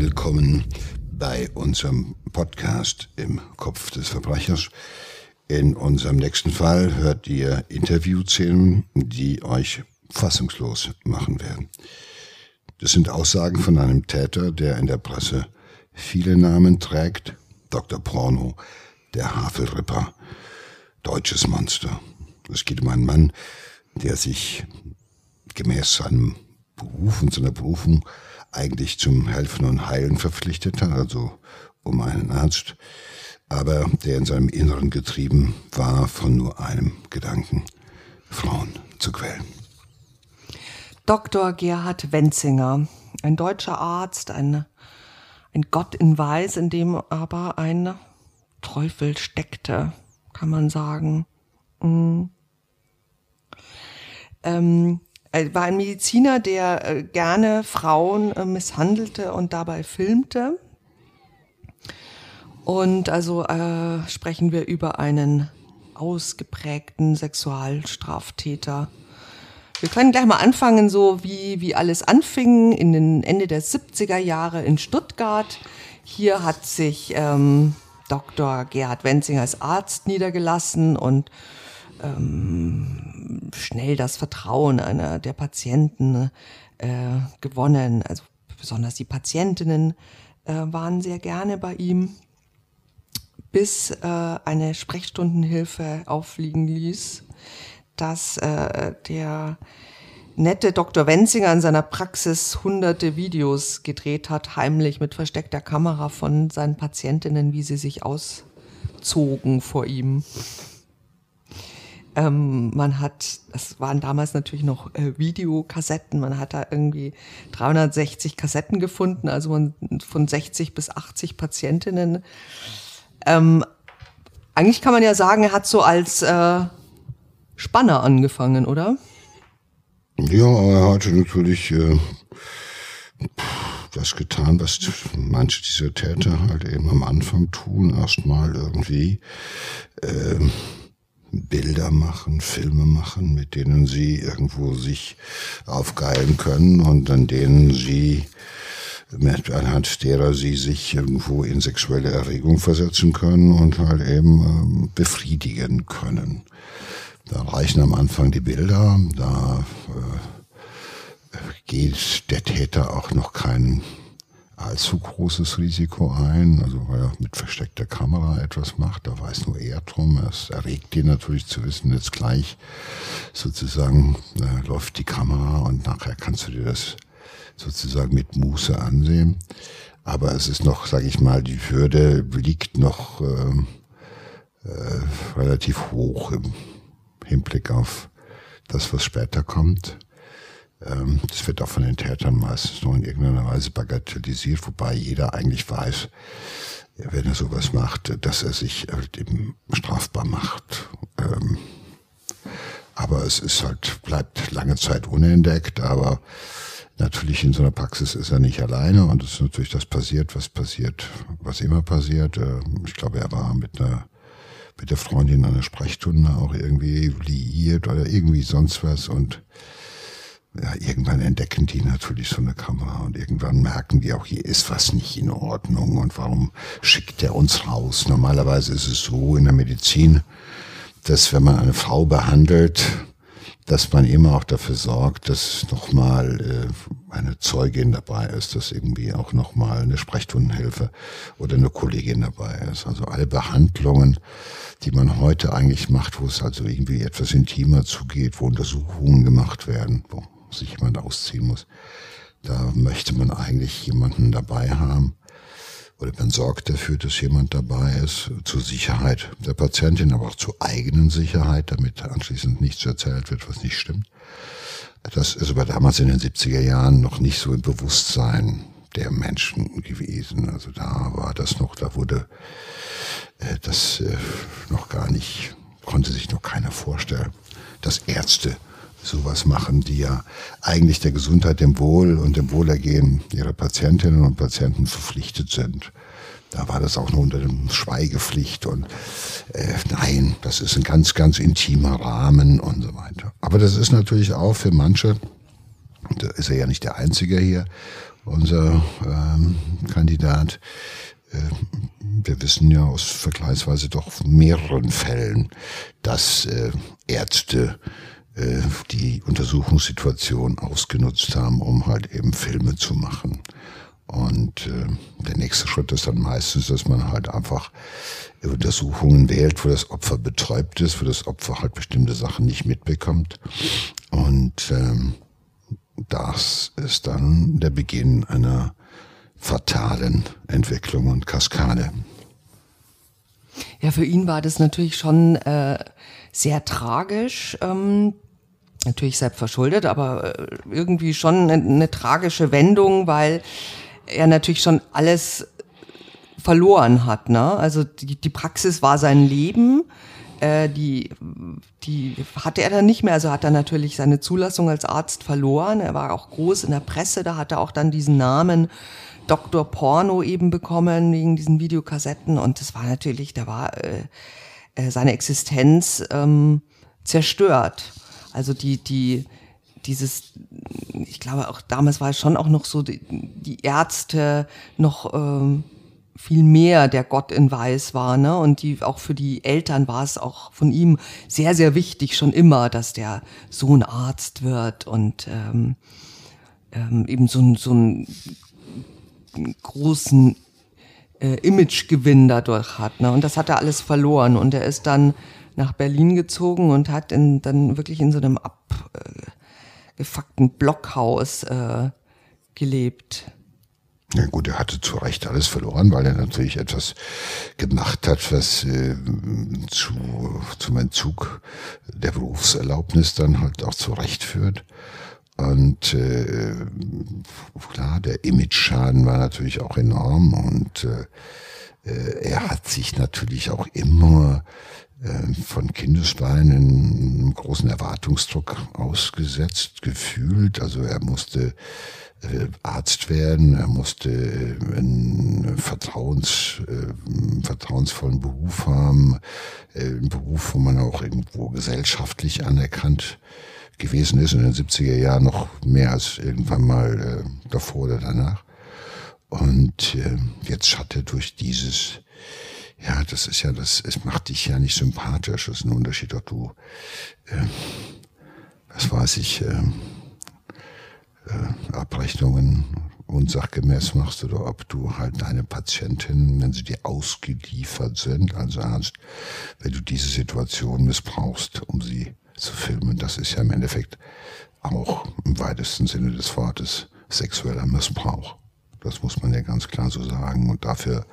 willkommen bei unserem Podcast im Kopf des Verbrechers. In unserem nächsten Fall hört ihr Interviewszenen, die euch fassungslos machen werden. Das sind Aussagen von einem Täter, der in der Presse viele Namen trägt. Dr. Porno, der Havelripper, deutsches Monster. Es geht um einen Mann, der sich gemäß seinem Beruf und seiner Berufung eigentlich zum Helfen und Heilen verpflichtet hat, also um einen Arzt, aber der in seinem Inneren getrieben war von nur einem Gedanken, Frauen zu quälen. Dr. Gerhard Wenzinger, ein deutscher Arzt, ein, ein Gott in Weiß, in dem aber ein Teufel steckte, kann man sagen. Mhm. Ähm, er war ein Mediziner, der äh, gerne Frauen äh, misshandelte und dabei filmte. Und also äh, sprechen wir über einen ausgeprägten Sexualstraftäter. Wir können gleich mal anfangen, so wie, wie alles anfing in den Ende der 70er Jahre in Stuttgart. Hier hat sich ähm, Dr. Gerhard Wenzinger als Arzt niedergelassen und ähm, schnell das Vertrauen einer der Patienten äh, gewonnen. Also besonders die Patientinnen äh, waren sehr gerne bei ihm, bis äh, eine Sprechstundenhilfe auffliegen ließ, dass äh, der nette Dr. Wenzinger in seiner Praxis hunderte Videos gedreht hat, heimlich mit versteckter Kamera von seinen Patientinnen, wie sie sich auszogen vor ihm. Ähm, man hat, das waren damals natürlich noch äh, Videokassetten, man hat da irgendwie 360 Kassetten gefunden, also man, von 60 bis 80 Patientinnen. Ähm, eigentlich kann man ja sagen, er hat so als äh, Spanner angefangen, oder? Ja, er hatte natürlich äh, das getan, was manche dieser Täter halt eben am Anfang tun, erstmal irgendwie. Äh, Bilder machen, Filme machen, mit denen sie irgendwo sich aufgeilen können und an denen sie anhand derer sie sich irgendwo in sexuelle Erregung versetzen können und halt eben ähm, befriedigen können. Da reichen am Anfang die Bilder, da äh, geht der Täter auch noch keinen allzu großes Risiko ein, also weil er mit versteckter Kamera etwas macht, da weiß nur er drum. Es erregt ihn natürlich zu wissen, jetzt gleich sozusagen äh, läuft die Kamera und nachher kannst du dir das sozusagen mit Muße ansehen. Aber es ist noch, sage ich mal, die Hürde liegt noch äh, äh, relativ hoch im Hinblick auf das, was später kommt. Ähm, das wird auch von den Tätern meistens nur in irgendeiner Weise bagatellisiert, wobei jeder eigentlich weiß, wenn er sowas macht, dass er sich halt eben strafbar macht. Ähm, aber es ist halt, bleibt lange Zeit unentdeckt, aber natürlich in so einer Praxis ist er nicht alleine und es ist natürlich das passiert, was passiert, was immer passiert. Ähm, ich glaube, er war mit einer mit der Freundin an der Sprechstunde auch irgendwie liiert oder irgendwie sonst was und ja, irgendwann entdecken die natürlich so eine Kamera und irgendwann merken die auch, hier ist was nicht in Ordnung und warum schickt der uns raus? Normalerweise ist es so in der Medizin, dass wenn man eine Frau behandelt, dass man immer auch dafür sorgt, dass nochmal äh, eine Zeugin dabei ist, dass irgendwie auch nochmal eine Sprechstundenhilfe oder eine Kollegin dabei ist. Also alle Behandlungen, die man heute eigentlich macht, wo es also irgendwie etwas intimer zugeht, wo Untersuchungen gemacht werden, wo sich jemand ausziehen muss. Da möchte man eigentlich jemanden dabei haben oder man sorgt dafür, dass jemand dabei ist, zur Sicherheit der Patientin, aber auch zur eigenen Sicherheit, damit anschließend nichts erzählt wird, was nicht stimmt. Das ist aber damals in den 70er Jahren noch nicht so im Bewusstsein der Menschen gewesen. Also da war das noch, da wurde äh, das äh, noch gar nicht, konnte sich noch keiner vorstellen, dass Ärzte sowas machen, die ja eigentlich der Gesundheit, dem Wohl und dem Wohlergehen ihrer Patientinnen und Patienten verpflichtet sind. Da war das auch nur unter dem Schweigepflicht und äh, nein, das ist ein ganz, ganz intimer Rahmen und so weiter. Aber das ist natürlich auch für manche, da ist er ja nicht der Einzige hier, unser ähm, Kandidat. Äh, wir wissen ja aus vergleichsweise doch mehreren Fällen, dass äh, Ärzte äh, die Untersuchungssituation ausgenutzt haben, um halt eben Filme zu machen. Und äh, der nächste Schritt ist dann meistens, dass man halt einfach Untersuchungen wählt, wo das Opfer betäubt ist, wo das Opfer halt bestimmte Sachen nicht mitbekommt. Und ähm, das ist dann der Beginn einer fatalen Entwicklung und Kaskade. Ja, für ihn war das natürlich schon äh, sehr tragisch. Ähm, natürlich selbst verschuldet, aber äh, irgendwie schon eine, eine tragische Wendung, weil er natürlich schon alles verloren hat. Ne? Also die, die Praxis war sein Leben. Äh, die, die hatte er dann nicht mehr. Also hat er natürlich seine Zulassung als Arzt verloren. Er war auch groß in der Presse. Da hat er auch dann diesen Namen Dr. Porno eben bekommen wegen diesen Videokassetten. Und das war natürlich, da war äh, äh, seine Existenz ähm, zerstört. Also die, die, dieses, ich glaube auch damals war es schon auch noch so, die, die Ärzte noch ähm, viel mehr der Gott in Weiß war, ne? Und die auch für die Eltern war es auch von ihm sehr, sehr wichtig schon immer, dass der Sohn Arzt wird und ähm, ähm, eben so, so einen großen äh, Imagegewinn dadurch hat. Ne? Und das hat er alles verloren. Und er ist dann nach Berlin gezogen und hat in, dann wirklich in so einem abgefuckten äh, Blockhaus äh, gelebt. Ja gut, er hatte zu Recht alles verloren, weil er natürlich etwas gemacht hat, was äh, zu, zum Entzug der Berufserlaubnis dann halt auch zu Recht führt. Und äh, klar, der Image-Schaden war natürlich auch enorm und äh er hat sich natürlich auch immer äh, von Kindesbeinen einem großen Erwartungsdruck ausgesetzt gefühlt. Also er musste äh, Arzt werden, er musste äh, einen Vertrauens, einen vertrauensvollen Beruf haben, einen Beruf, wo man auch irgendwo gesellschaftlich anerkannt gewesen ist in den 70er Jahren noch mehr als irgendwann mal davor oder danach. Und jetzt hat er durch dieses ja, das ist ja, das, es macht dich ja nicht sympathisch. Das ist ein Unterschied, ob du, äh, was weiß ich, äh, äh, Abrechnungen unsachgemäß machst oder ob du halt deine Patientin, wenn sie dir ausgeliefert sind als Arzt, wenn du diese Situation missbrauchst, um sie zu filmen. Das ist ja im Endeffekt auch im weitesten Sinne des Wortes sexueller Missbrauch. Das muss man ja ganz klar so sagen. Und dafür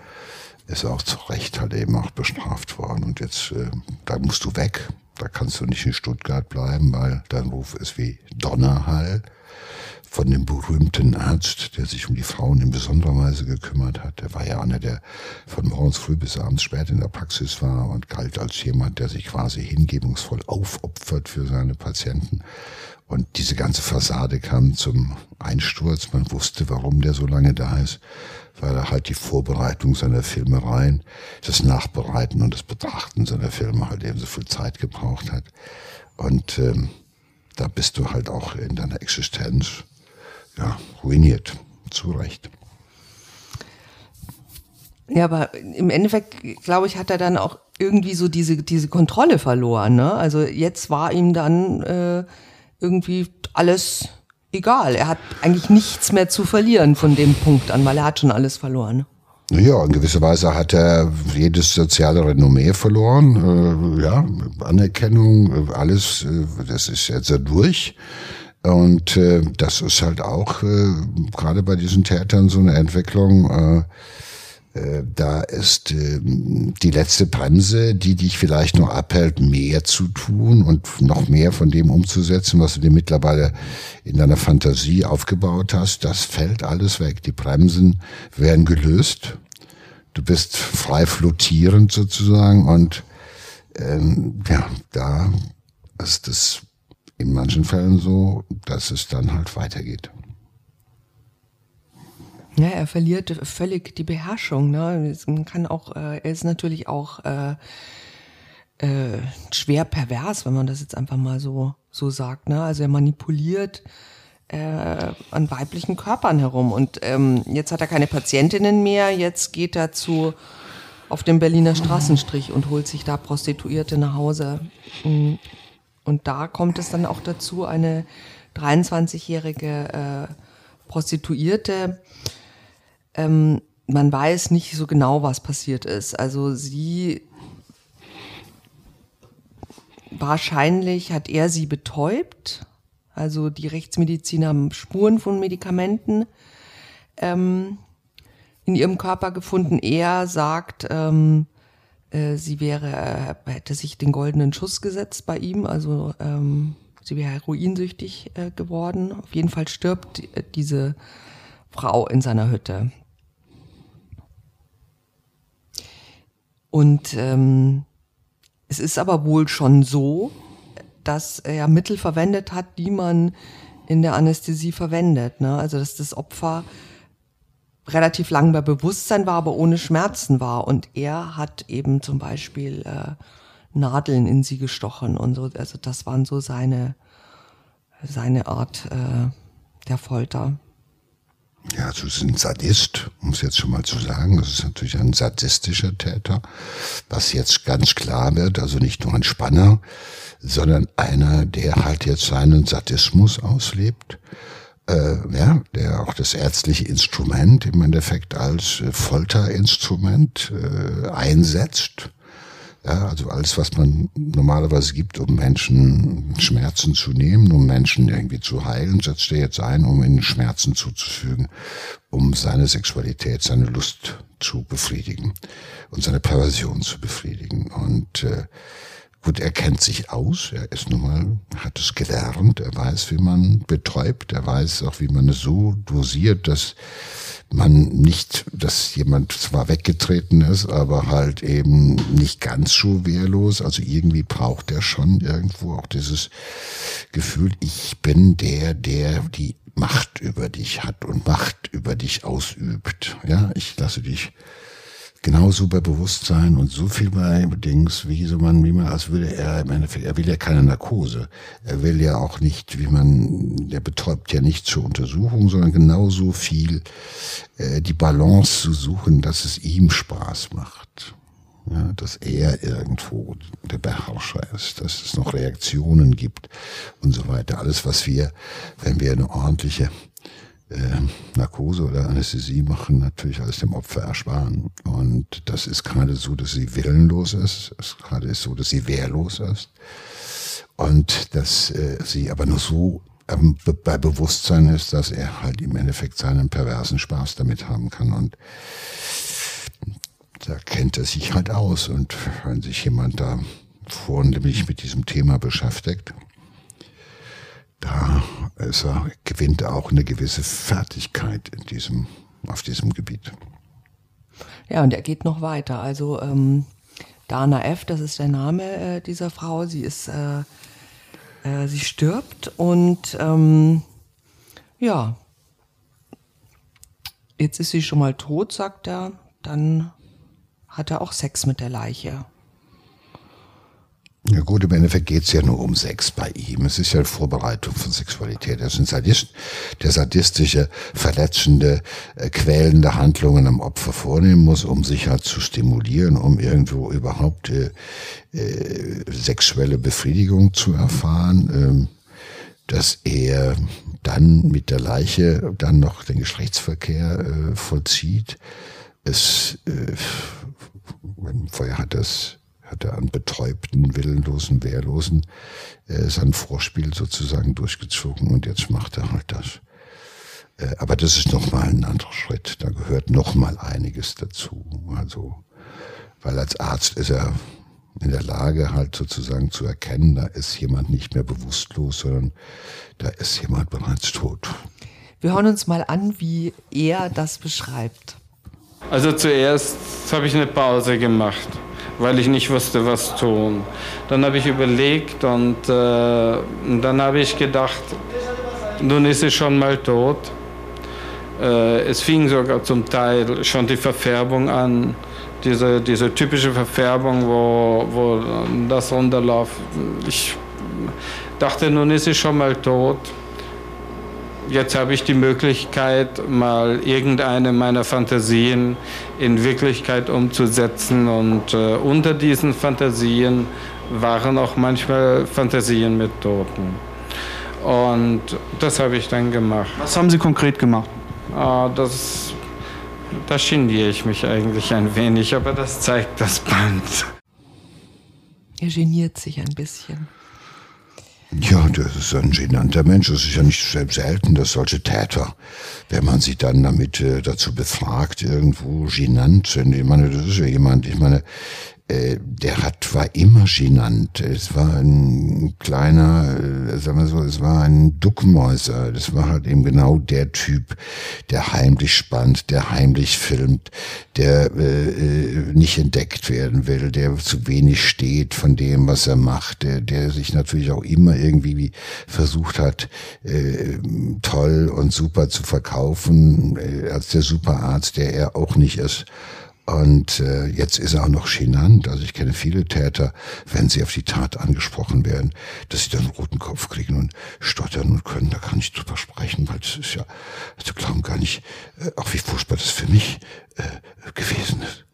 ist auch zu Recht halt eben auch bestraft worden. Und jetzt, äh, da musst du weg. Da kannst du nicht in Stuttgart bleiben, weil dein Ruf ist wie Donnerhall von dem berühmten Arzt, der sich um die Frauen in besonderer Weise gekümmert hat. Der war ja einer, der von morgens früh bis abends spät in der Praxis war und galt als jemand, der sich quasi hingebungsvoll aufopfert für seine Patienten. Und diese ganze Fassade kam zum Einsturz. Man wusste, warum der so lange da ist weil er halt die Vorbereitung seiner Filmereien, das Nachbereiten und das Betrachten seiner Filme halt eben so viel Zeit gebraucht hat. Und ähm, da bist du halt auch in deiner Existenz ja, ruiniert, zu Recht. Ja, aber im Endeffekt, glaube ich, hat er dann auch irgendwie so diese, diese Kontrolle verloren. Ne? Also jetzt war ihm dann äh, irgendwie alles egal. Er hat eigentlich nichts mehr zu verlieren von dem Punkt an, weil er hat schon alles verloren. Ja, in gewisser Weise hat er jedes soziale Renommee verloren. Äh, ja, Anerkennung, alles, äh, das ist jetzt ja durch. Und äh, das ist halt auch äh, gerade bei diesen Tätern so eine Entwicklung. Äh, äh, da ist äh, die letzte Bremse, die dich vielleicht noch abhält, mehr zu tun und noch mehr von dem umzusetzen, was du dir mittlerweile in deiner Fantasie aufgebaut hast. Das fällt alles weg. Die Bremsen werden gelöst. Du bist frei flottierend sozusagen und ähm, ja, da ist es in manchen Fällen so, dass es dann halt weitergeht. Ja, er verliert völlig die Beherrschung. Ne? Man kann auch, äh, er ist natürlich auch äh, äh, schwer pervers, wenn man das jetzt einfach mal so so sagt. Ne? Also er manipuliert äh, an weiblichen Körpern herum. Und ähm, jetzt hat er keine Patientinnen mehr, jetzt geht er zu auf dem Berliner Straßenstrich und holt sich da Prostituierte nach Hause. Mm. Und da kommt es dann auch dazu, eine 23-jährige äh, Prostituierte, ähm, man weiß nicht so genau, was passiert ist. Also sie wahrscheinlich hat er sie betäubt. Also die Rechtsmediziner haben Spuren von Medikamenten ähm, in ihrem Körper gefunden. Er sagt, ähm, äh, sie wäre, hätte sich den goldenen Schuss gesetzt bei ihm, also ähm, sie wäre heroinsüchtig äh, geworden. Auf jeden Fall stirbt äh, diese Frau in seiner Hütte. Und ähm, es ist aber wohl schon so, dass er Mittel verwendet hat, die man in der Anästhesie verwendet. Ne? Also dass das Opfer relativ lang bei Bewusstsein war, aber ohne Schmerzen war. Und er hat eben zum Beispiel äh, Nadeln in sie gestochen und so. Also das waren so seine, seine Art äh, der Folter. Ja, also es ist ein Sadist, um es jetzt schon mal zu sagen. Das ist natürlich ein sadistischer Täter, was jetzt ganz klar wird. Also nicht nur ein Spanner, sondern einer, der halt jetzt seinen Sadismus auslebt. Äh, ja, der auch das ärztliche Instrument im Endeffekt als Folterinstrument äh, einsetzt ja, also alles, was man normalerweise gibt, um Menschen Schmerzen zu nehmen, um Menschen irgendwie zu heilen, setzt er jetzt ein, um ihnen Schmerzen zuzufügen, um seine Sexualität, seine Lust zu befriedigen und seine Perversion zu befriedigen. Und äh, gut, er kennt sich aus, er ist nun mal, hat es gelernt, er weiß, wie man betäubt, er weiß auch, wie man es so dosiert, dass man nicht, dass jemand zwar weggetreten ist, aber halt eben nicht ganz so wehrlos. Also irgendwie braucht er schon irgendwo auch dieses Gefühl, ich bin der, der die Macht über dich hat und Macht über dich ausübt. Ja, ich lasse dich genauso bei Bewusstsein und so viel bei Dings, wie so man, wie man, als würde er im Endeffekt, er will ja keine Narkose. Er will ja auch nicht, wie man, der betäubt ja nicht zur Untersuchung, sondern genauso viel äh, die Balance zu suchen, dass es ihm Spaß macht. Ja, dass er irgendwo der Beherrscher ist, dass es noch Reaktionen gibt und so weiter. Alles, was wir, wenn wir eine ordentliche äh, Narkose oder Anästhesie machen, natürlich alles dem Opfer ersparen. Und das ist gerade so, dass sie willenlos ist. Es gerade ist so, dass sie wehrlos ist. Und dass äh, sie aber nur so ähm, bei Bewusstsein ist, dass er halt im Endeffekt seinen perversen Spaß damit haben kann. Und da kennt er sich halt aus. Und wenn sich jemand da vornehmlich mit diesem Thema beschäftigt, da ist er, gewinnt er auch eine gewisse Fertigkeit in diesem, auf diesem Gebiet. Ja, und er geht noch weiter. Also ähm, Dana F., das ist der Name äh, dieser Frau, sie ist, äh, äh, sie stirbt und ähm, ja, jetzt ist sie schon mal tot, sagt er. Dann hat er auch Sex mit der Leiche. Ja gut, im Endeffekt geht's ja nur um Sex bei ihm. Es ist ja eine Vorbereitung von Sexualität. Ist ein Sadist, der sadistische, verletzende, äh, quälende Handlungen am Opfer vornehmen muss, um sich halt zu stimulieren, um irgendwo überhaupt äh, äh, sexuelle Befriedigung zu erfahren. Ähm, dass er dann mit der Leiche dann noch den Geschlechtsverkehr äh, vollzieht. Es, äh, vorher hat das hat er an betäubten, willenlosen, wehrlosen äh, sein Vorspiel sozusagen durchgezogen und jetzt macht er halt das. Äh, aber das ist nochmal ein anderer Schritt. Da gehört nochmal einiges dazu. Also, weil als Arzt ist er in der Lage halt sozusagen zu erkennen, da ist jemand nicht mehr bewusstlos, sondern da ist jemand bereits tot. Wir hören uns mal an, wie er das beschreibt. Also zuerst habe ich eine Pause gemacht weil ich nicht wusste, was tun. Dann habe ich überlegt und, äh, dann habe ich gedacht, nun ist sie schon mal tot. Äh, es fing sogar zum Teil schon die Verfärbung an, diese, diese typische Verfärbung, wo, wo das runterläuft. Ich dachte, nun ist sie schon mal tot. Jetzt habe ich die Möglichkeit, mal irgendeine meiner Fantasien in Wirklichkeit umzusetzen. Und äh, unter diesen Fantasien waren auch manchmal Fantasien mit Toten. Und das habe ich dann gemacht. Was haben Sie konkret gemacht? Ah, das, da geniere ich mich eigentlich ein wenig, aber das zeigt das Band. Er geniert sich ein bisschen. Ja, das ist ein genannter Mensch. Es ist ja nicht selten, dass solche Täter, wenn man sie dann damit äh, dazu befragt, irgendwo genannt sind. Ich meine, das ist ja jemand, ich meine, äh, der hat war immer genannt. Es war ein kleiner, äh, sagen wir so, es war ein Duckmäuser. Das war halt eben genau der Typ, der heimlich spannt, der heimlich filmt, der äh, äh, nicht entdeckt werden will, der zu wenig steht von dem, was er macht, der, der sich natürlich auch immer irgendwie versucht hat, äh, toll und super zu verkaufen, als der Superarzt, der er auch nicht ist. Und äh, jetzt ist er auch noch genannt. Also ich kenne viele Täter, wenn sie auf die Tat angesprochen werden, dass sie dann einen roten Kopf kriegen und stottern und können. Da kann ich drüber sprechen, weil das ist ja, also glauben gar nicht, äh, auch wie furchtbar das für mich äh, gewesen ist.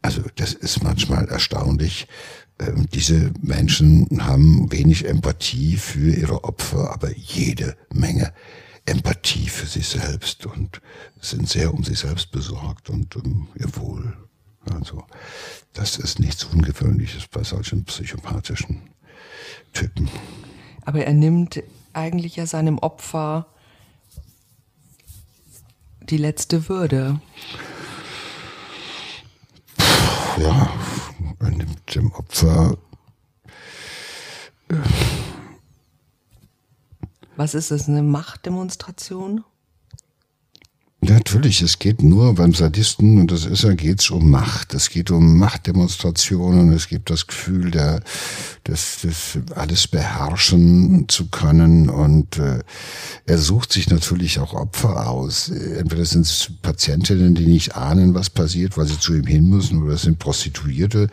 Also das ist manchmal erstaunlich. Ähm, diese Menschen haben wenig Empathie für ihre Opfer, aber jede Menge Empathie für sich selbst und sind sehr um sich selbst besorgt und um ihr Wohl. Also das ist nichts Ungewöhnliches bei solchen psychopathischen Typen. Aber er nimmt eigentlich ja seinem Opfer die letzte Würde. Ja, er nimmt dem Opfer äh, was ist es, eine Machtdemonstration? Natürlich, es geht nur beim Sadisten, und das ist er, geht es um Macht. Es geht um Machtdemonstrationen, es gibt das Gefühl, der, das, das alles beherrschen zu können. Und äh, er sucht sich natürlich auch Opfer aus. Entweder sind es Patientinnen, die nicht ahnen, was passiert, weil sie zu ihm hin müssen, oder es sind Prostituierte,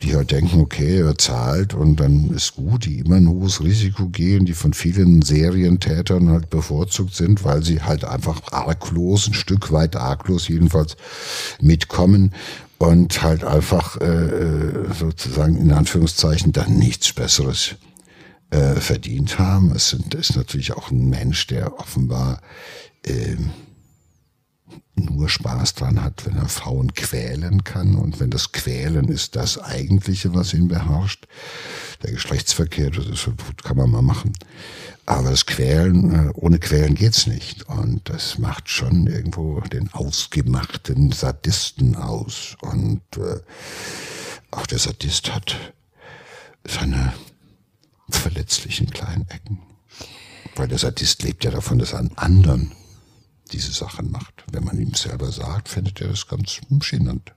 die halt denken, okay, er zahlt und dann ist gut, die immer ein hohes Risiko gehen, die von vielen Serientätern halt bevorzugt sind, weil sie halt einfach arglos ein Stück weit arglos jedenfalls mitkommen und halt einfach äh, sozusagen in Anführungszeichen dann nichts Besseres äh, verdient haben. Es sind, ist natürlich auch ein Mensch, der offenbar äh, nur Spaß dran hat, wenn er Frauen quälen kann und wenn das Quälen ist das Eigentliche, was ihn beherrscht. Der Geschlechtsverkehr, das ist, kann man mal machen. Aber das Quälen, äh, ohne Quälen geht's nicht. Und das macht schon irgendwo den ausgemachten Sadisten aus. Und äh, auch der Sadist hat seine verletzlichen kleinen Ecken. Weil der Sadist lebt ja davon, dass er an anderen diese Sachen macht. Wenn man ihm selber sagt, findet er das ganz genannt.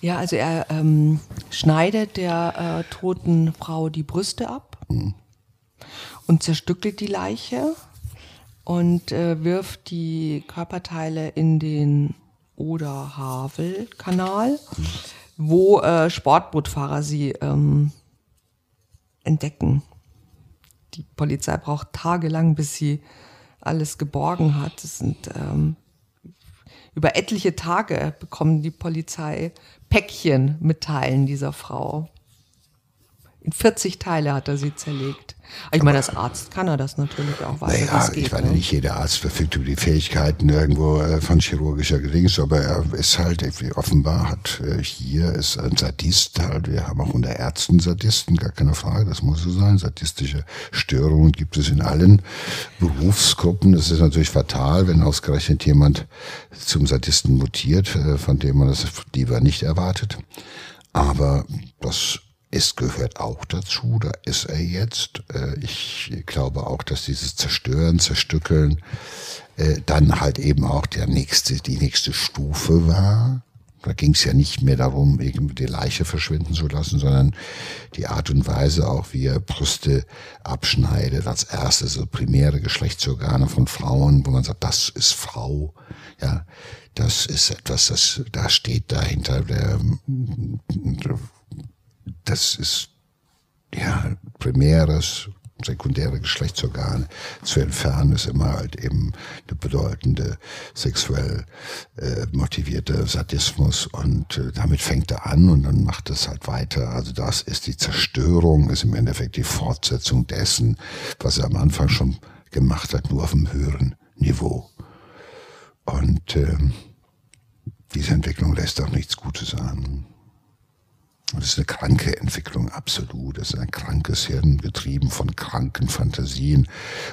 Ja, also er ähm, schneidet der äh, toten Frau die Brüste ab. Mhm und zerstückelt die Leiche und äh, wirft die Körperteile in den Oder-Havel-Kanal, wo äh, Sportbootfahrer sie ähm, entdecken. Die Polizei braucht tagelang, bis sie alles geborgen hat. Es sind ähm, über etliche Tage bekommen die Polizei Päckchen mit Teilen dieser Frau. In 40 Teile hat er sie zerlegt. Ich meine, als Arzt kann er das natürlich auch, weil naja, geht. Ich meine, ne? nicht jeder Arzt verfügt über die Fähigkeiten irgendwo äh, von chirurgischer Gedings, aber er ist halt, offenbar hat äh, hier ist ein Sadist halt, wir haben auch unter Ärzten Sadisten, gar keine Frage, das muss so sein. Sadistische Störungen gibt es in allen Berufsgruppen. Das ist natürlich fatal, wenn ausgerechnet jemand zum Sadisten mutiert, äh, von dem man das lieber nicht erwartet. Aber das es gehört auch dazu, da ist er jetzt. Äh, ich glaube auch, dass dieses Zerstören, Zerstückeln äh, dann halt eben auch der nächste, die nächste Stufe war. Da ging es ja nicht mehr darum, die Leiche verschwinden zu lassen, sondern die Art und Weise auch, wie er Brüste abschneidet, als erstes so primäre Geschlechtsorgane von Frauen, wo man sagt, das ist Frau, ja, das ist etwas, das da steht dahinter der das ist ja primäres sekundäre Geschlechtsorgane zu entfernen, ist immer halt eben eine bedeutende sexuell äh, motivierte Sadismus und äh, damit fängt er an und dann macht es halt weiter. Also das ist die Zerstörung, ist im Endeffekt die Fortsetzung dessen, was er am Anfang schon gemacht hat, nur auf einem höheren Niveau. Und ähm, diese Entwicklung lässt auch nichts Gutes an. Das ist eine kranke Entwicklung, absolut. Das ist ein krankes Hirn, getrieben von kranken Fantasien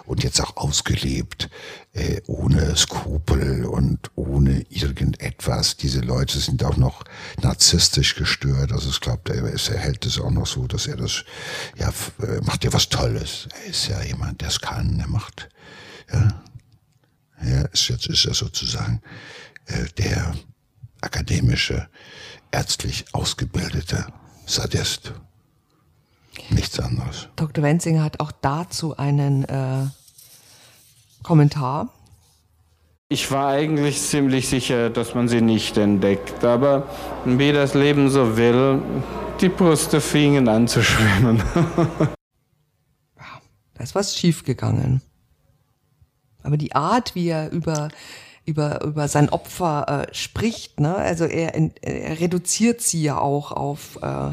und jetzt auch ausgelebt, äh, ohne Skrupel und ohne irgendetwas. Diese Leute sind auch noch narzisstisch gestört. Also ich glaube, er, er hält es auch noch so, dass er das, ja, äh, macht ja was Tolles. Er ist ja jemand, der es kann. Er macht, ja, er ist jetzt ist er sozusagen äh, der akademische ärztlich ausgebildete Sadist. Nichts anderes. Dr. Wenzinger hat auch dazu einen äh, Kommentar. Ich war eigentlich ziemlich sicher, dass man sie nicht entdeckt, aber wie das Leben so will, die Brüste fingen an zu schwimmen. da ist was schiefgegangen. Aber die Art, wie er über über, über sein Opfer äh, spricht. Ne? Also er, er reduziert sie ja auch auf, äh,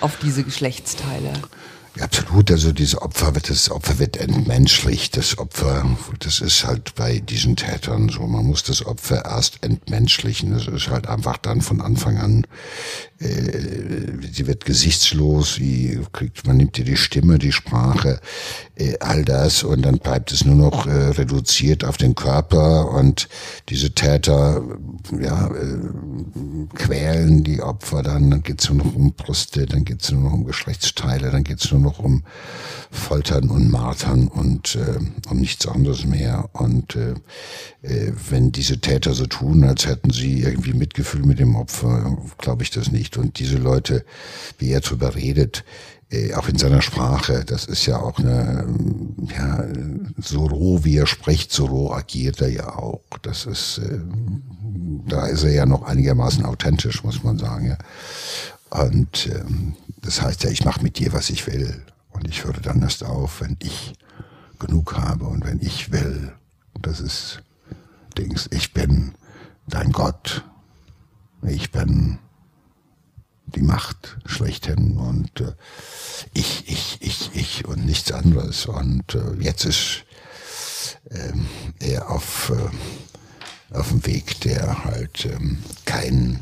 auf diese Geschlechtsteile. Ja, absolut. Also diese Opfer wird, das Opfer wird entmenschlicht. Das Opfer, das ist halt bei diesen Tätern so. Man muss das Opfer erst entmenschlichen. Das ist halt einfach dann von Anfang an, sie wird gesichtslos, sie kriegt, man nimmt ihr die Stimme, die Sprache, äh, all das und dann bleibt es nur noch äh, reduziert auf den Körper und diese Täter, ja, äh, quälen die Opfer dann, dann geht's nur noch um Brüste, dann geht's nur noch um Geschlechtsteile, dann geht's nur noch um Foltern und Martern und äh, um nichts anderes mehr. Und äh, äh, wenn diese Täter so tun, als hätten sie irgendwie Mitgefühl mit dem Opfer, glaube ich das nicht. Und diese Leute, wie er darüber redet, äh, auch in seiner Sprache, das ist ja auch eine, ja, so roh wie er spricht, so roh agiert er ja auch. Das ist, äh, da ist er ja noch einigermaßen authentisch, muss man sagen. Und ähm, das heißt ja, ich mache mit dir, was ich will. Und ich höre dann erst auf, wenn ich genug habe und wenn ich will. Das ist Dings. Ich bin dein Gott. Ich bin die Macht schlechthin und äh, ich, ich, ich, ich und nichts anderes. Und äh, jetzt ist äh, er auf, äh, auf dem Weg, der halt ähm, kein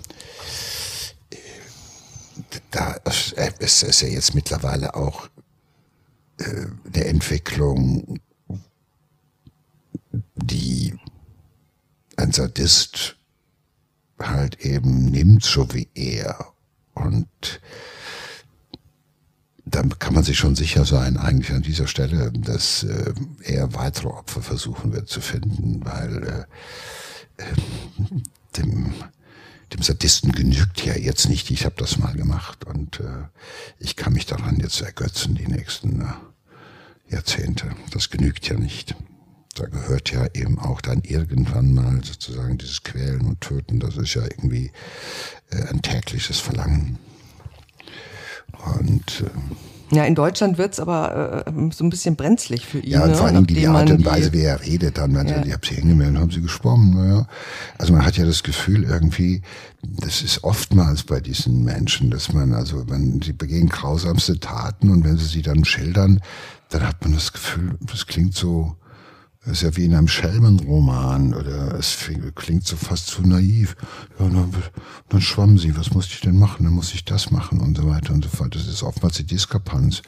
da ist, ist ja jetzt mittlerweile auch äh, eine Entwicklung, die ein Sadist halt eben nimmt, so wie er. Und dann kann man sich schon sicher sein, eigentlich an dieser Stelle, dass äh, er weitere Opfer versuchen wird zu finden, weil äh, äh dem dem Sadisten genügt ja jetzt nicht, ich habe das mal gemacht und äh, ich kann mich daran jetzt ergötzen die nächsten äh, Jahrzehnte. Das genügt ja nicht. Da gehört ja eben auch dann irgendwann mal sozusagen dieses Quälen und Töten, das ist ja irgendwie äh, ein tägliches Verlangen. Und äh, ja, in Deutschland wird's aber äh, so ein bisschen brenzlig für ihn. Ja, und vor allem ne? die, Art und Weise, wie er redet, dann, wenn ja. ich habe sie hingemeldet, haben sie gesprochen. Naja. Also man hat ja das Gefühl irgendwie, das ist oftmals bei diesen Menschen, dass man, also wenn sie begehen grausamste Taten und wenn sie sie dann schildern, dann hat man das Gefühl, das klingt so, das ist ja wie in einem Schelmenroman oder es klingt so fast zu naiv. Ja, dann, dann schwamm sie, was musste ich denn machen? Dann muss ich das machen und so weiter und so fort. Das ist oftmals die Diskrepanz,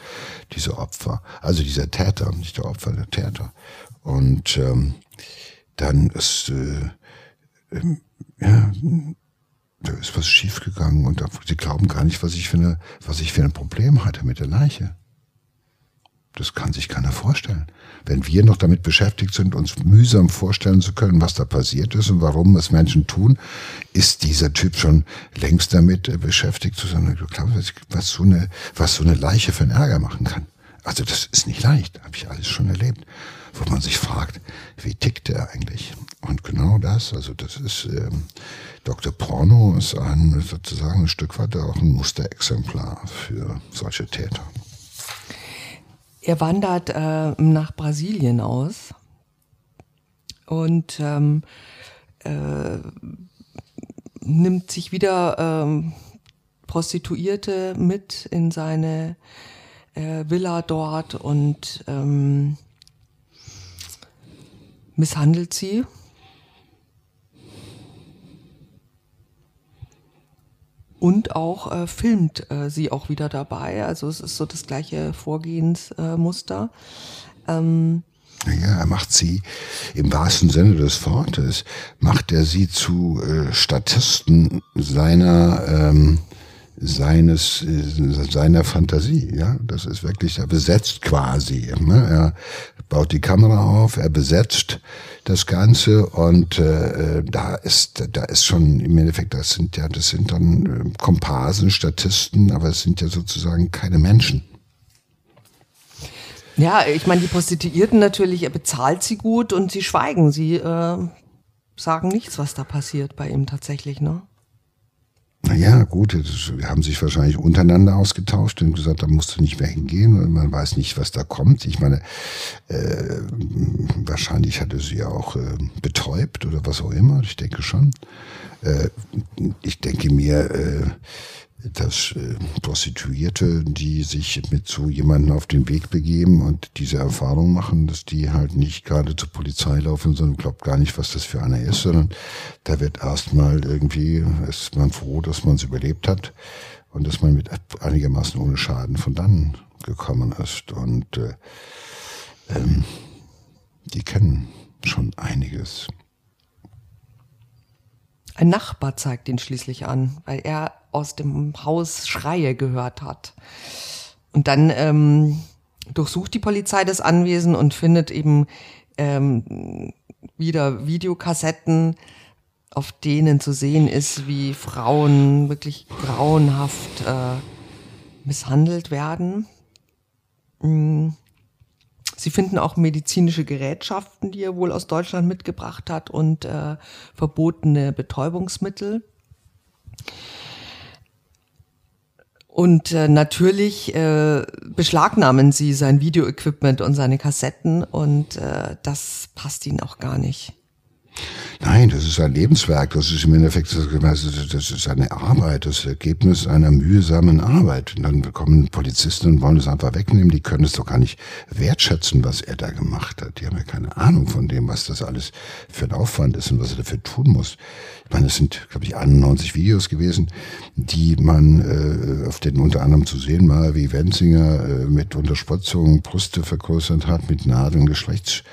diese Opfer. Also dieser Täter, nicht der Opfer, der Täter. Und ähm, dann ist, äh, äh, ja, da ist was schiefgegangen und sie glauben gar nicht, was ich für eine, was ich für ein Problem hatte mit der Leiche. Das kann sich keiner vorstellen. Wenn wir noch damit beschäftigt sind, uns mühsam vorstellen zu können, was da passiert ist und warum es Menschen tun, ist dieser Typ schon längst damit äh, beschäftigt zu sein. Du glaubst, was so eine, was so eine Leiche für einen Ärger machen kann. Also das ist nicht leicht, habe ich alles schon erlebt, wo man sich fragt, wie tickt der eigentlich? Und genau das, also das ist ähm, Dr. Porno ist ein sozusagen ein Stück weit auch ein Musterexemplar für solche Täter. Er wandert äh, nach Brasilien aus und ähm, äh, nimmt sich wieder ähm, Prostituierte mit in seine äh, Villa dort und ähm, misshandelt sie. Und auch äh, filmt äh, sie auch wieder dabei. Also es ist so das gleiche Vorgehensmuster. Ähm, ja, er macht sie im wahrsten Sinne des Wortes, macht er sie zu äh, Statisten seiner ähm, seines seiner Fantasie. Ja, das ist wirklich, er besetzt quasi. Ne? Er baut die Kamera auf, er besetzt das Ganze und äh, da ist da ist schon im Endeffekt, das sind ja das sind dann äh, Komparsen, Statisten, aber es sind ja sozusagen keine Menschen. Ja, ich meine, die Prostituierten natürlich, er bezahlt sie gut und sie schweigen. Sie äh, sagen nichts, was da passiert bei ihm tatsächlich, ne? Naja, gut, wir haben sich wahrscheinlich untereinander ausgetauscht und gesagt, da musst du nicht mehr hingehen und man weiß nicht, was da kommt. Ich meine, äh, wahrscheinlich hatte sie ja auch äh, betäubt oder was auch immer, ich denke schon. Äh, ich denke mir, äh, dass äh, Prostituierte, die sich mit so jemandem auf den Weg begeben und diese Erfahrung machen, dass die halt nicht gerade zur Polizei laufen, sondern glaubt gar nicht, was das für einer ist, sondern da wird erstmal irgendwie, ist man froh, dass man es überlebt hat und dass man mit einigermaßen ohne Schaden von dann gekommen ist. Und äh, ähm, die kennen schon einiges. Ein Nachbar zeigt ihn schließlich an, weil er aus dem Haus Schreie gehört hat. Und dann ähm, durchsucht die Polizei das Anwesen und findet eben ähm, wieder Videokassetten, auf denen zu sehen ist, wie Frauen wirklich grauenhaft äh, misshandelt werden. Mhm. Sie finden auch medizinische Gerätschaften, die er wohl aus Deutschland mitgebracht hat und äh, verbotene Betäubungsmittel. Und äh, natürlich äh, beschlagnahmen sie sein Videoequipment und seine Kassetten und äh, das passt ihnen auch gar nicht. Nein, das ist ein Lebenswerk, das ist im Endeffekt, das ist eine Arbeit, das Ergebnis einer mühsamen Arbeit. Und dann kommen Polizisten und wollen es einfach wegnehmen, die können es doch gar nicht wertschätzen, was er da gemacht hat. Die haben ja keine Ahnung von dem, was das alles für ein Aufwand ist und was er dafür tun muss. Ich meine, es sind, glaube ich, 91 Videos gewesen, die man, äh, auf denen unter anderem zu sehen war, wie Wenzinger äh, mit Unterspritzung Brüste vergrößert hat, mit Nadeln Geschlechts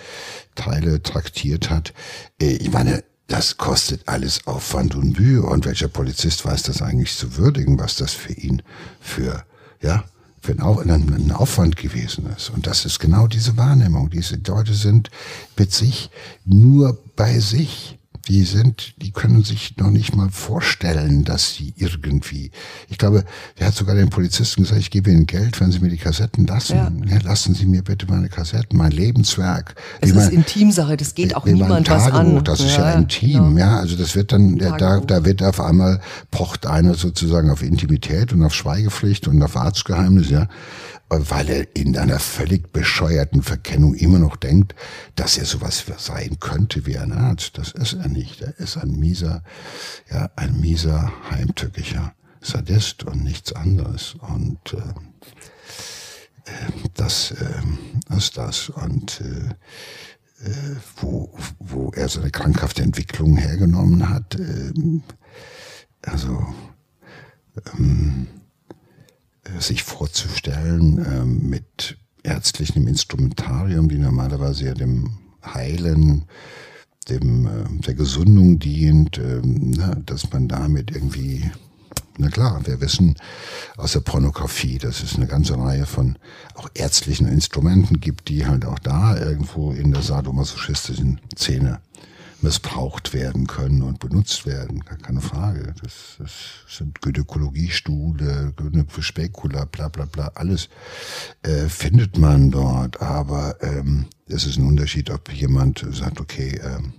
Teile traktiert hat. Äh, ich meine, das kostet alles Aufwand und Mühe. Und welcher Polizist weiß das eigentlich zu würdigen, was das für ihn für, ja, für einen Aufwand gewesen ist. Und das ist genau diese Wahrnehmung. Diese Leute sind mit sich nur bei sich die sind, die können sich noch nicht mal vorstellen, dass sie irgendwie, ich glaube, der hat sogar den Polizisten gesagt, ich gebe Ihnen Geld, wenn Sie mir die Kassetten lassen. Ja. ja lassen Sie mir bitte meine Kassetten, mein Lebenswerk. Es ist mein, Intimsache, das geht auch niemand was an. Das ist ja, ja intim, genau. ja, also das wird dann, da, da wird auf einmal, pocht einer sozusagen auf Intimität und auf Schweigepflicht und auf Arztgeheimnis, ja weil er in einer völlig bescheuerten Verkennung immer noch denkt, dass er sowas sein könnte wie ein Arzt. Das ist er nicht. Er ist ein mieser, ja, ein mieser, heimtückischer Sadist und nichts anderes. Und äh, äh, das äh, ist das. Und äh, äh, wo, wo er seine krankhafte Entwicklung hergenommen hat, äh, also ähm, sich vorzustellen äh, mit ärztlichem Instrumentarium, die normalerweise ja dem Heilen, dem äh, der Gesundung dient, äh, na, dass man damit irgendwie na klar, wir wissen aus der Pornografie, dass es eine ganze Reihe von auch ärztlichen Instrumenten gibt, die halt auch da irgendwo in der sadomasochistischen Szene missbraucht werden können und benutzt werden, gar keine Frage. Das, das sind Gynäkologiestuhle, Spekula, bla bla bla, alles äh, findet man dort, aber ähm, es ist ein Unterschied, ob jemand sagt, okay, ähm,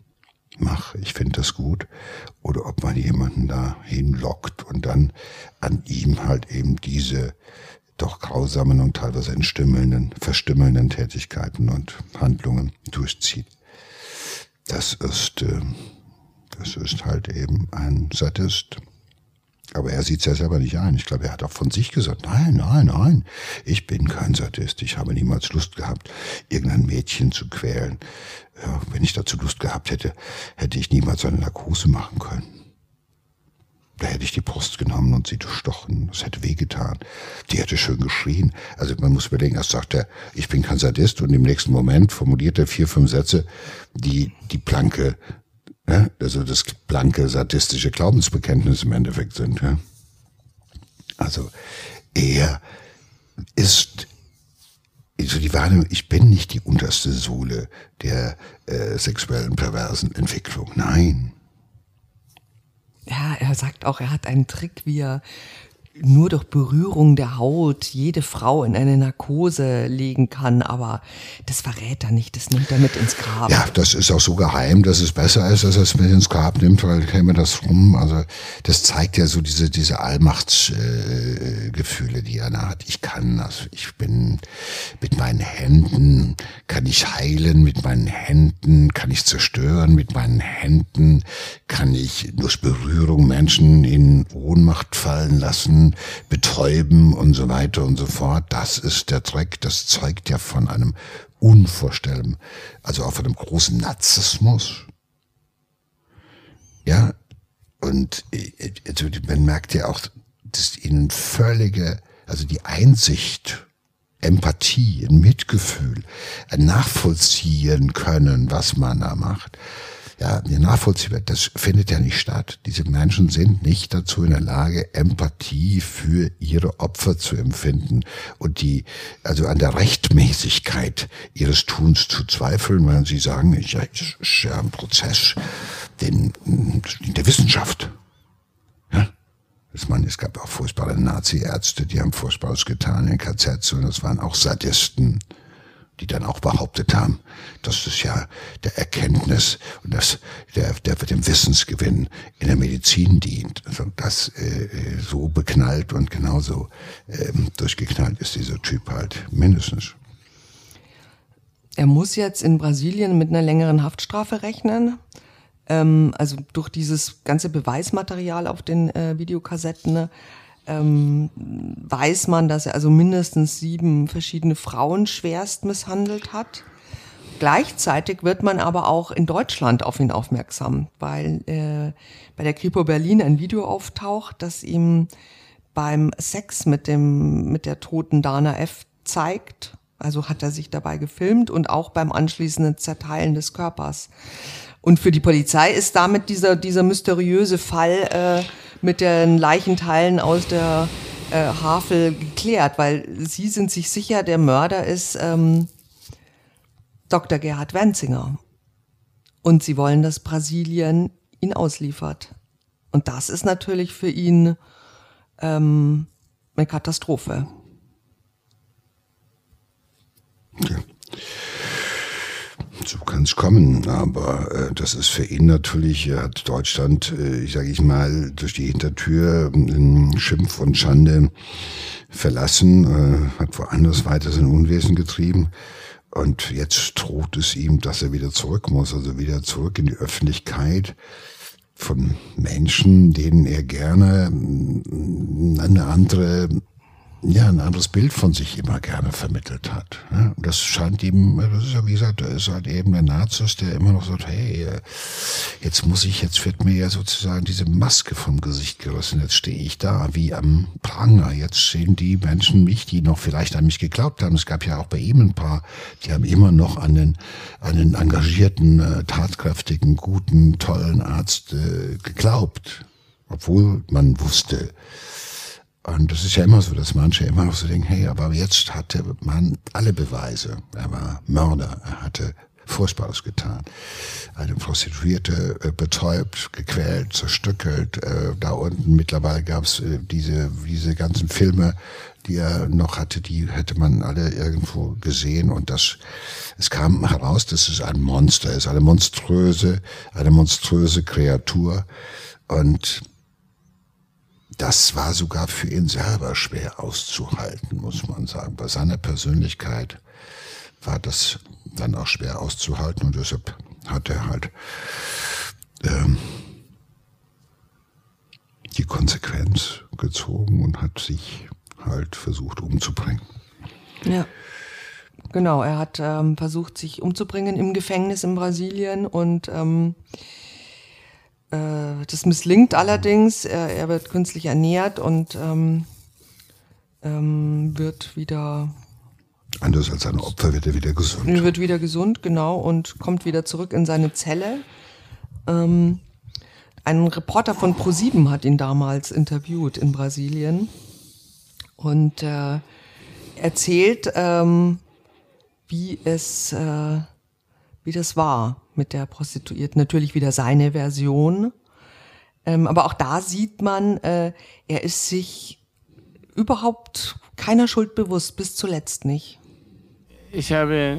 mach, ich finde das gut, oder ob man jemanden da hinlockt und dann an ihm halt eben diese doch grausamen und teilweise entstümmelnden, verstümmelnden Tätigkeiten und Handlungen durchzieht. Das ist, äh, das ist halt eben ein Sadist. Aber er sieht es ja selber nicht ein. Ich glaube, er hat auch von sich gesagt, nein, nein, nein, ich bin kein Sadist. Ich habe niemals Lust gehabt, irgendein Mädchen zu quälen. Ja, wenn ich dazu Lust gehabt hätte, hätte ich niemals eine Narkose machen können. Da hätte ich die Post genommen und sie durchstochen. Das hätte wehgetan. Die hätte schön geschrien. Also man muss überlegen, erst sagt er, ich bin kein Sadist und im nächsten Moment formuliert er vier, fünf Sätze, die die blanke ja, also das blanke sadistische Glaubensbekenntnis im Endeffekt sind. Ja. Also er ist also die Wahrnehmung, ich bin nicht die unterste Sohle der äh, sexuellen perversen Entwicklung. Nein. Ja, er sagt auch, er hat einen Trick, wie er nur durch Berührung der Haut jede Frau in eine Narkose legen kann, aber das verrät er nicht, das nimmt er mit ins Grab. Ja, das ist auch so geheim, dass es besser ist, dass er es mit ins Grab nimmt, weil käme das rum. Also das zeigt ja so diese, diese Allmachtsgefühle, äh, die er hat. Ich kann das, ich bin mit meinen Händen, kann ich heilen, mit meinen Händen kann ich zerstören, mit meinen Händen kann ich durch Berührung Menschen in Ohnmacht fallen lassen betäuben und so weiter und so fort. Das ist der Dreck. Das zeugt ja von einem unvorstellbaren, also auch von einem großen Narzissmus. Ja, und also man merkt ja auch, dass ihnen völlige, also die Einsicht, Empathie, Mitgefühl, Nachvollziehen können, was man da macht ja, nachvollziehbar, das findet ja nicht statt. Diese Menschen sind nicht dazu in der Lage, Empathie für ihre Opfer zu empfinden und die, also an der Rechtmäßigkeit ihres Tuns zu zweifeln, weil sie sagen, ja, das ist ja ein Prozess den, der Wissenschaft. Ich meine, es gab auch furchtbare Nazi-Ärzte, die haben Furchtbares getan in KZs und das waren auch Sadisten die dann auch behauptet haben, dass es ja der Erkenntnis und das, der, der dem Wissensgewinn in der Medizin dient. Also das äh, so beknallt und genauso äh, durchgeknallt ist dieser Typ halt mindestens. Er muss jetzt in Brasilien mit einer längeren Haftstrafe rechnen. Ähm, also durch dieses ganze Beweismaterial auf den äh, Videokassetten. Ne? Ähm, weiß man, dass er also mindestens sieben verschiedene Frauen schwerst misshandelt hat. Gleichzeitig wird man aber auch in Deutschland auf ihn aufmerksam, weil äh, bei der Kripo Berlin ein Video auftaucht, das ihm beim Sex mit dem mit der toten Dana F zeigt. Also hat er sich dabei gefilmt und auch beim anschließenden Zerteilen des Körpers. Und für die Polizei ist damit dieser dieser mysteriöse Fall äh, mit den Leichenteilen aus der äh, Havel geklärt, weil sie sind sich sicher, der Mörder ist ähm, Dr. Gerhard Wenzinger. Und sie wollen, dass Brasilien ihn ausliefert. Und das ist natürlich für ihn ähm, eine Katastrophe. Ja so kann es kommen, aber äh, das ist für ihn natürlich, er hat Deutschland, äh, ich sage ich mal, durch die Hintertür in Schimpf und Schande verlassen, äh, hat woanders weiter sein Unwesen getrieben. Und jetzt droht es ihm, dass er wieder zurück muss, also wieder zurück in die Öffentlichkeit von Menschen, denen er gerne mm, eine andere ja, ein anderes Bild von sich immer gerne vermittelt hat. Und das scheint ihm, das ist ja wie gesagt, er ist halt eben der Nazis, der immer noch sagt, hey, äh, jetzt muss ich, jetzt wird mir ja sozusagen diese Maske vom Gesicht gerissen, jetzt stehe ich da wie am Pranger, jetzt sehen die Menschen mich, die noch vielleicht an mich geglaubt haben. Es gab ja auch bei ihm ein paar, die haben immer noch an den, an den engagierten, äh, tatkräftigen, guten, tollen Arzt äh, geglaubt, obwohl man wusste, und das ist ja immer so, dass manche immer noch so denken, hey, aber jetzt hatte man alle Beweise. Er war Mörder, er hatte Furchtbares getan. Eine Prostituierte äh, betäubt, gequält, zerstückelt. Äh, da unten mittlerweile gab es äh, diese, diese ganzen Filme, die er noch hatte, die hätte man alle irgendwo gesehen. Und das, es kam heraus, dass es ein Monster ist, eine monströse, eine monströse Kreatur. Und das war sogar für ihn selber schwer auszuhalten, muss man sagen. Bei seiner Persönlichkeit war das dann auch schwer auszuhalten und deshalb hat er halt ähm, die Konsequenz gezogen und hat sich halt versucht umzubringen. Ja. Genau, er hat ähm, versucht, sich umzubringen im Gefängnis in Brasilien und ähm, äh, das misslingt allerdings. Er, er, wird künstlich ernährt und ähm, ähm, wird wieder. Anders als seine Opfer wird er wieder gesund. Wird wieder gesund, genau, und kommt wieder zurück in seine Zelle. Ähm, ein Reporter von ProSieben hat ihn damals interviewt in Brasilien und äh, erzählt, ähm, wie es, äh, wie das war mit der Prostituierten. Natürlich wieder seine Version. Ähm, aber auch da sieht man, äh, er ist sich überhaupt keiner Schuld bewusst, bis zuletzt nicht. Ich habe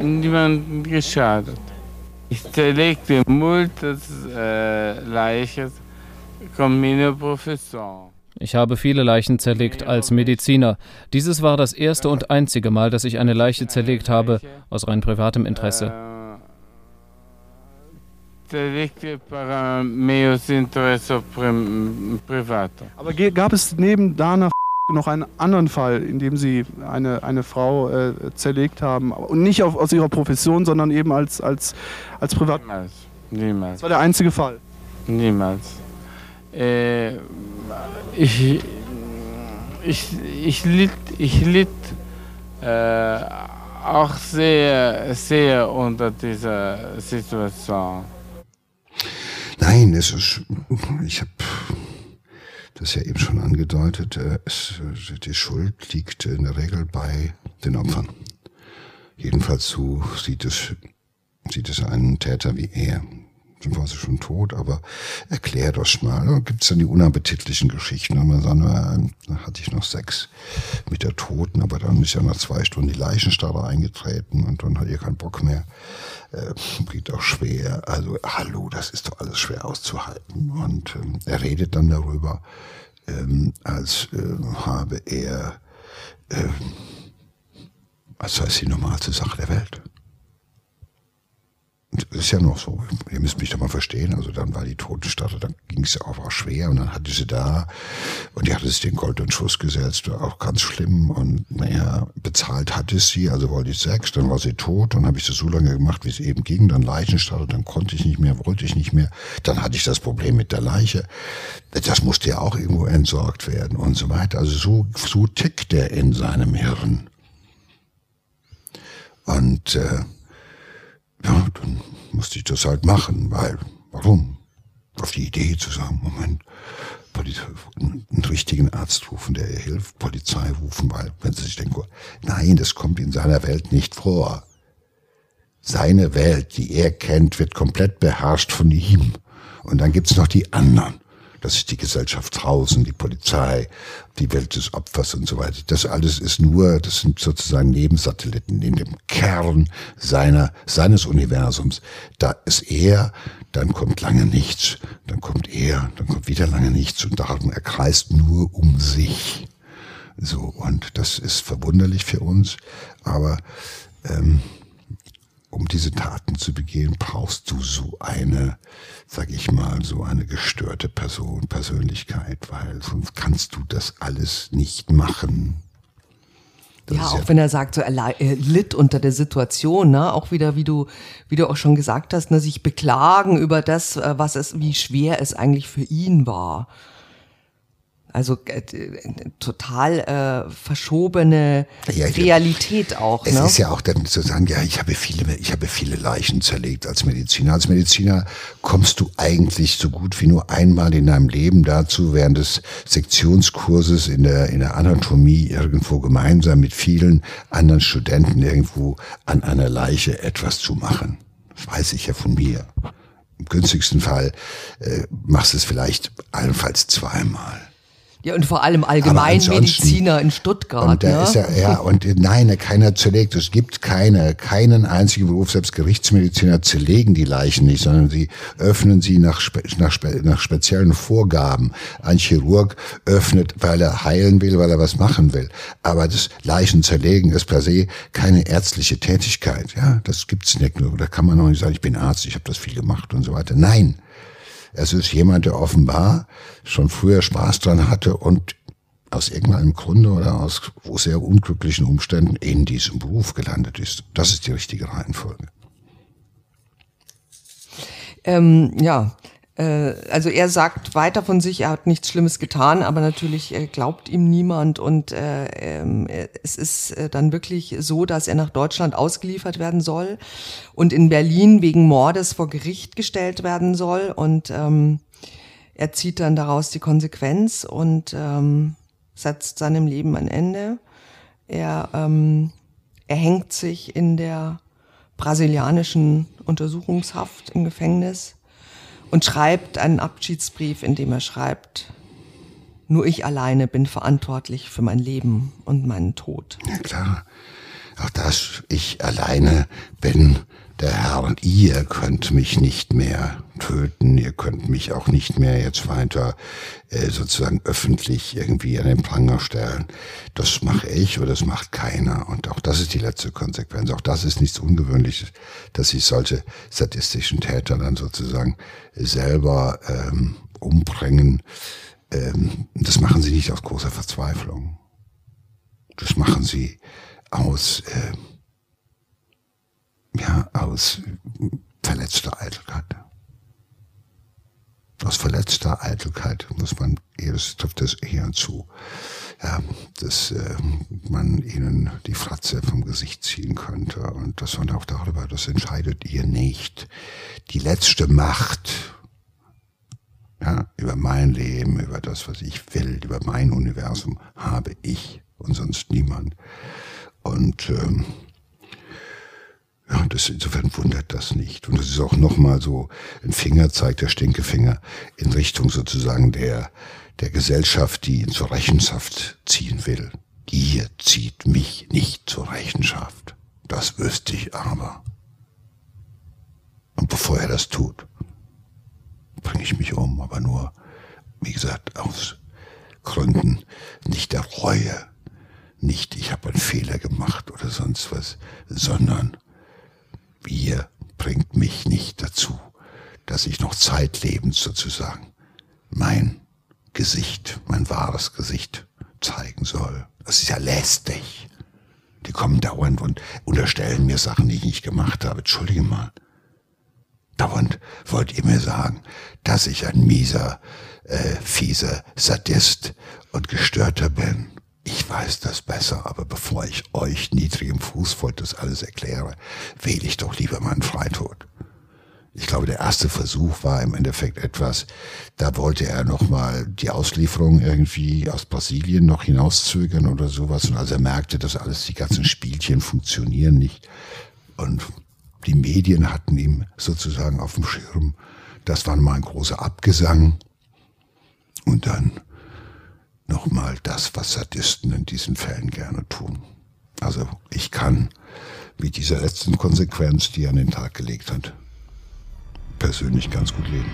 niemanden geschadet. Ich zerlegte multas äh, Leichen con mia professione. Ich habe viele Leichen zerlegt als Mediziner. Dieses war das erste und einzige Mal, dass ich eine Leiche zerlegt habe, aus rein privatem Interesse. Aber gab es neben Dana noch einen anderen Fall, in dem Sie eine, eine Frau äh, zerlegt haben? Und nicht auf, aus Ihrer Profession, sondern eben als, als, als Privat... Niemals. Niemals. Das war der einzige Fall? Niemals. Äh, ich, ich, ich litt, ich litt äh, auch sehr, sehr unter dieser Situation. Nein, es ist, ich habe das ja eben schon angedeutet, äh, es, die Schuld liegt in der Regel bei den Opfern. Jedenfalls so sieht es, sieht es einen Täter wie er dann war sie schon tot, aber erklär das mal. Da gibt's dann die unappetitlichen Geschichten. Und man sagt, da hatte ich noch Sex mit der Toten, aber dann ist ja nach zwei Stunden die Leichenstarre eingetreten und dann hat ihr keinen Bock mehr. Äh, geht auch schwer. Also, hallo, das ist doch alles schwer auszuhalten. Und ähm, er redet dann darüber, ähm, als äh, habe er, äh, als sei es die normalste Sache der Welt das ist ja noch so, ihr müsst mich doch mal verstehen, also dann war die Totenstadt, dann ging es ja auch, auch schwer. Und dann hatte sie da und die hatte sich den goldenen Schuss gesetzt, auch ganz schlimm. Und naja, bezahlt hatte sie, also wollte ich Sex, dann war sie tot, dann habe ich das so lange gemacht, wie es eben ging, dann Leichenstadt, dann konnte ich nicht mehr, wollte ich nicht mehr, dann hatte ich das Problem mit der Leiche, das musste ja auch irgendwo entsorgt werden und so weiter, also so, so tickt er in seinem Hirn. Und äh, ja, dann musste ich das halt machen, weil, warum? Auf die Idee zu sagen, Moment, einen richtigen Arzt rufen, der ihr hilft, Polizei rufen, weil, wenn sie sich denken, nein, das kommt in seiner Welt nicht vor. Seine Welt, die er kennt, wird komplett beherrscht von ihm. Und dann gibt's noch die anderen. Das ist die Gesellschaft draußen, die Polizei, die Welt des Opfers und so weiter. Das alles ist nur, das sind sozusagen Nebensatelliten in dem Kern seiner, seines Universums. Da ist er, dann kommt lange nichts, dann kommt er, dann kommt wieder lange nichts und darum er kreist nur um sich. So, und das ist verwunderlich für uns, aber ähm, um diese Taten zu begehen, brauchst du so eine, sag ich mal, so eine gestörte Person, Persönlichkeit, weil sonst kannst du das alles nicht machen. Das ja, auch ja wenn er sagt, so er, er, litt unter der Situation, ne? Auch wieder, wie du, wie du auch schon gesagt hast, ne, sich beklagen über das, äh, was es, wie schwer es eigentlich für ihn war. Also äh, total äh, verschobene ja, Realität auch. Es ne? ist ja auch dann zu sagen, ja, ich habe viele, ich habe viele Leichen zerlegt als Mediziner. Als Mediziner kommst du eigentlich so gut wie nur einmal in deinem Leben dazu, während des Sektionskurses in der in der Anatomie irgendwo gemeinsam mit vielen anderen Studenten irgendwo an einer Leiche etwas zu machen. Das weiß ich ja von mir. Im günstigsten Fall äh, machst du es vielleicht allenfalls zweimal. Ja, und vor allem Allgemeinmediziner in Stuttgart. Und da ne? ist er, ja, und nein, keiner zerlegt. Es gibt keine, keinen einzigen Beruf, selbst Gerichtsmediziner zerlegen die Leichen nicht, sondern sie öffnen sie nach, nach, nach speziellen Vorgaben. Ein Chirurg öffnet, weil er heilen will, weil er was machen will. Aber das Leichen zerlegen ist per se keine ärztliche Tätigkeit. Ja, das gibt's nicht. Da kann man auch nicht sagen, ich bin Arzt, ich habe das viel gemacht und so weiter. Nein. Es ist jemand, der offenbar schon früher Spaß dran hatte und aus irgendeinem Grunde oder aus sehr unglücklichen Umständen in diesem Beruf gelandet ist. Das ist die richtige Reihenfolge. Ähm, ja, also er sagt weiter von sich, er hat nichts Schlimmes getan, aber natürlich äh, glaubt ihm niemand. Und äh, ähm, es ist äh, dann wirklich so, dass er nach Deutschland ausgeliefert werden soll und in Berlin wegen Mordes vor Gericht gestellt werden soll. Und ähm, er zieht dann daraus die Konsequenz und ähm, setzt seinem Leben ein Ende. Er, ähm, er hängt sich in der brasilianischen Untersuchungshaft im Gefängnis und schreibt einen Abschiedsbrief, in dem er schreibt, nur ich alleine bin verantwortlich für mein Leben und meinen Tod. Ja klar, auch das, ich alleine bin der Herr ihr könnt mich nicht mehr töten, ihr könnt mich auch nicht mehr jetzt weiter äh, sozusagen öffentlich irgendwie an den Pranger stellen. Das mache ich oder das macht keiner. Und auch das ist die letzte Konsequenz. Auch das ist nichts Ungewöhnliches, dass sich solche sadistischen Täter dann sozusagen selber ähm, umbringen. Ähm, das machen sie nicht aus großer Verzweiflung. Das machen sie aus... Äh, ja, aus verletzter Eitelkeit. Aus verletzter Eitelkeit muss man, das trifft das eher zu, ja, dass äh, man ihnen die Fratze vom Gesicht ziehen könnte und das man auch darüber, das entscheidet ihr nicht. Die letzte Macht, ja, über mein Leben, über das, was ich will, über mein Universum habe ich und sonst niemand. Und ähm, ja, das, insofern wundert das nicht. Und das ist auch nochmal so ein Fingerzeig, der Stinkefinger, in Richtung sozusagen der, der Gesellschaft, die ihn zur Rechenschaft ziehen will. Ihr zieht mich nicht zur Rechenschaft. Das wüsste ich aber. Und bevor er das tut, bringe ich mich um, aber nur, wie gesagt, aus Gründen nicht der Reue, nicht ich habe einen Fehler gemacht oder sonst was, sondern ihr bringt mich nicht dazu, dass ich noch zeitlebens sozusagen mein Gesicht, mein wahres Gesicht zeigen soll. Das ist ja lästig. Die kommen dauernd und unterstellen mir Sachen, die ich nicht gemacht habe. Entschuldige mal. Dauernd wollt ihr mir sagen, dass ich ein mieser, äh, fieser Sadist und Gestörter bin. Ich weiß das besser, aber bevor ich euch niedrigem Fußvolk das alles erkläre, wähle ich doch lieber meinen Freitod. Ich glaube, der erste Versuch war im Endeffekt etwas, da wollte er nochmal die Auslieferung irgendwie aus Brasilien noch hinauszögern oder sowas. Und als er merkte, dass alles, die ganzen Spielchen funktionieren nicht. Und die Medien hatten ihm sozusagen auf dem Schirm. Das war mal ein großer Abgesang. Und dann nochmal das, was Sadisten in diesen Fällen gerne tun. Also ich kann mit dieser letzten Konsequenz, die er an den Tag gelegt hat, persönlich ganz gut leben.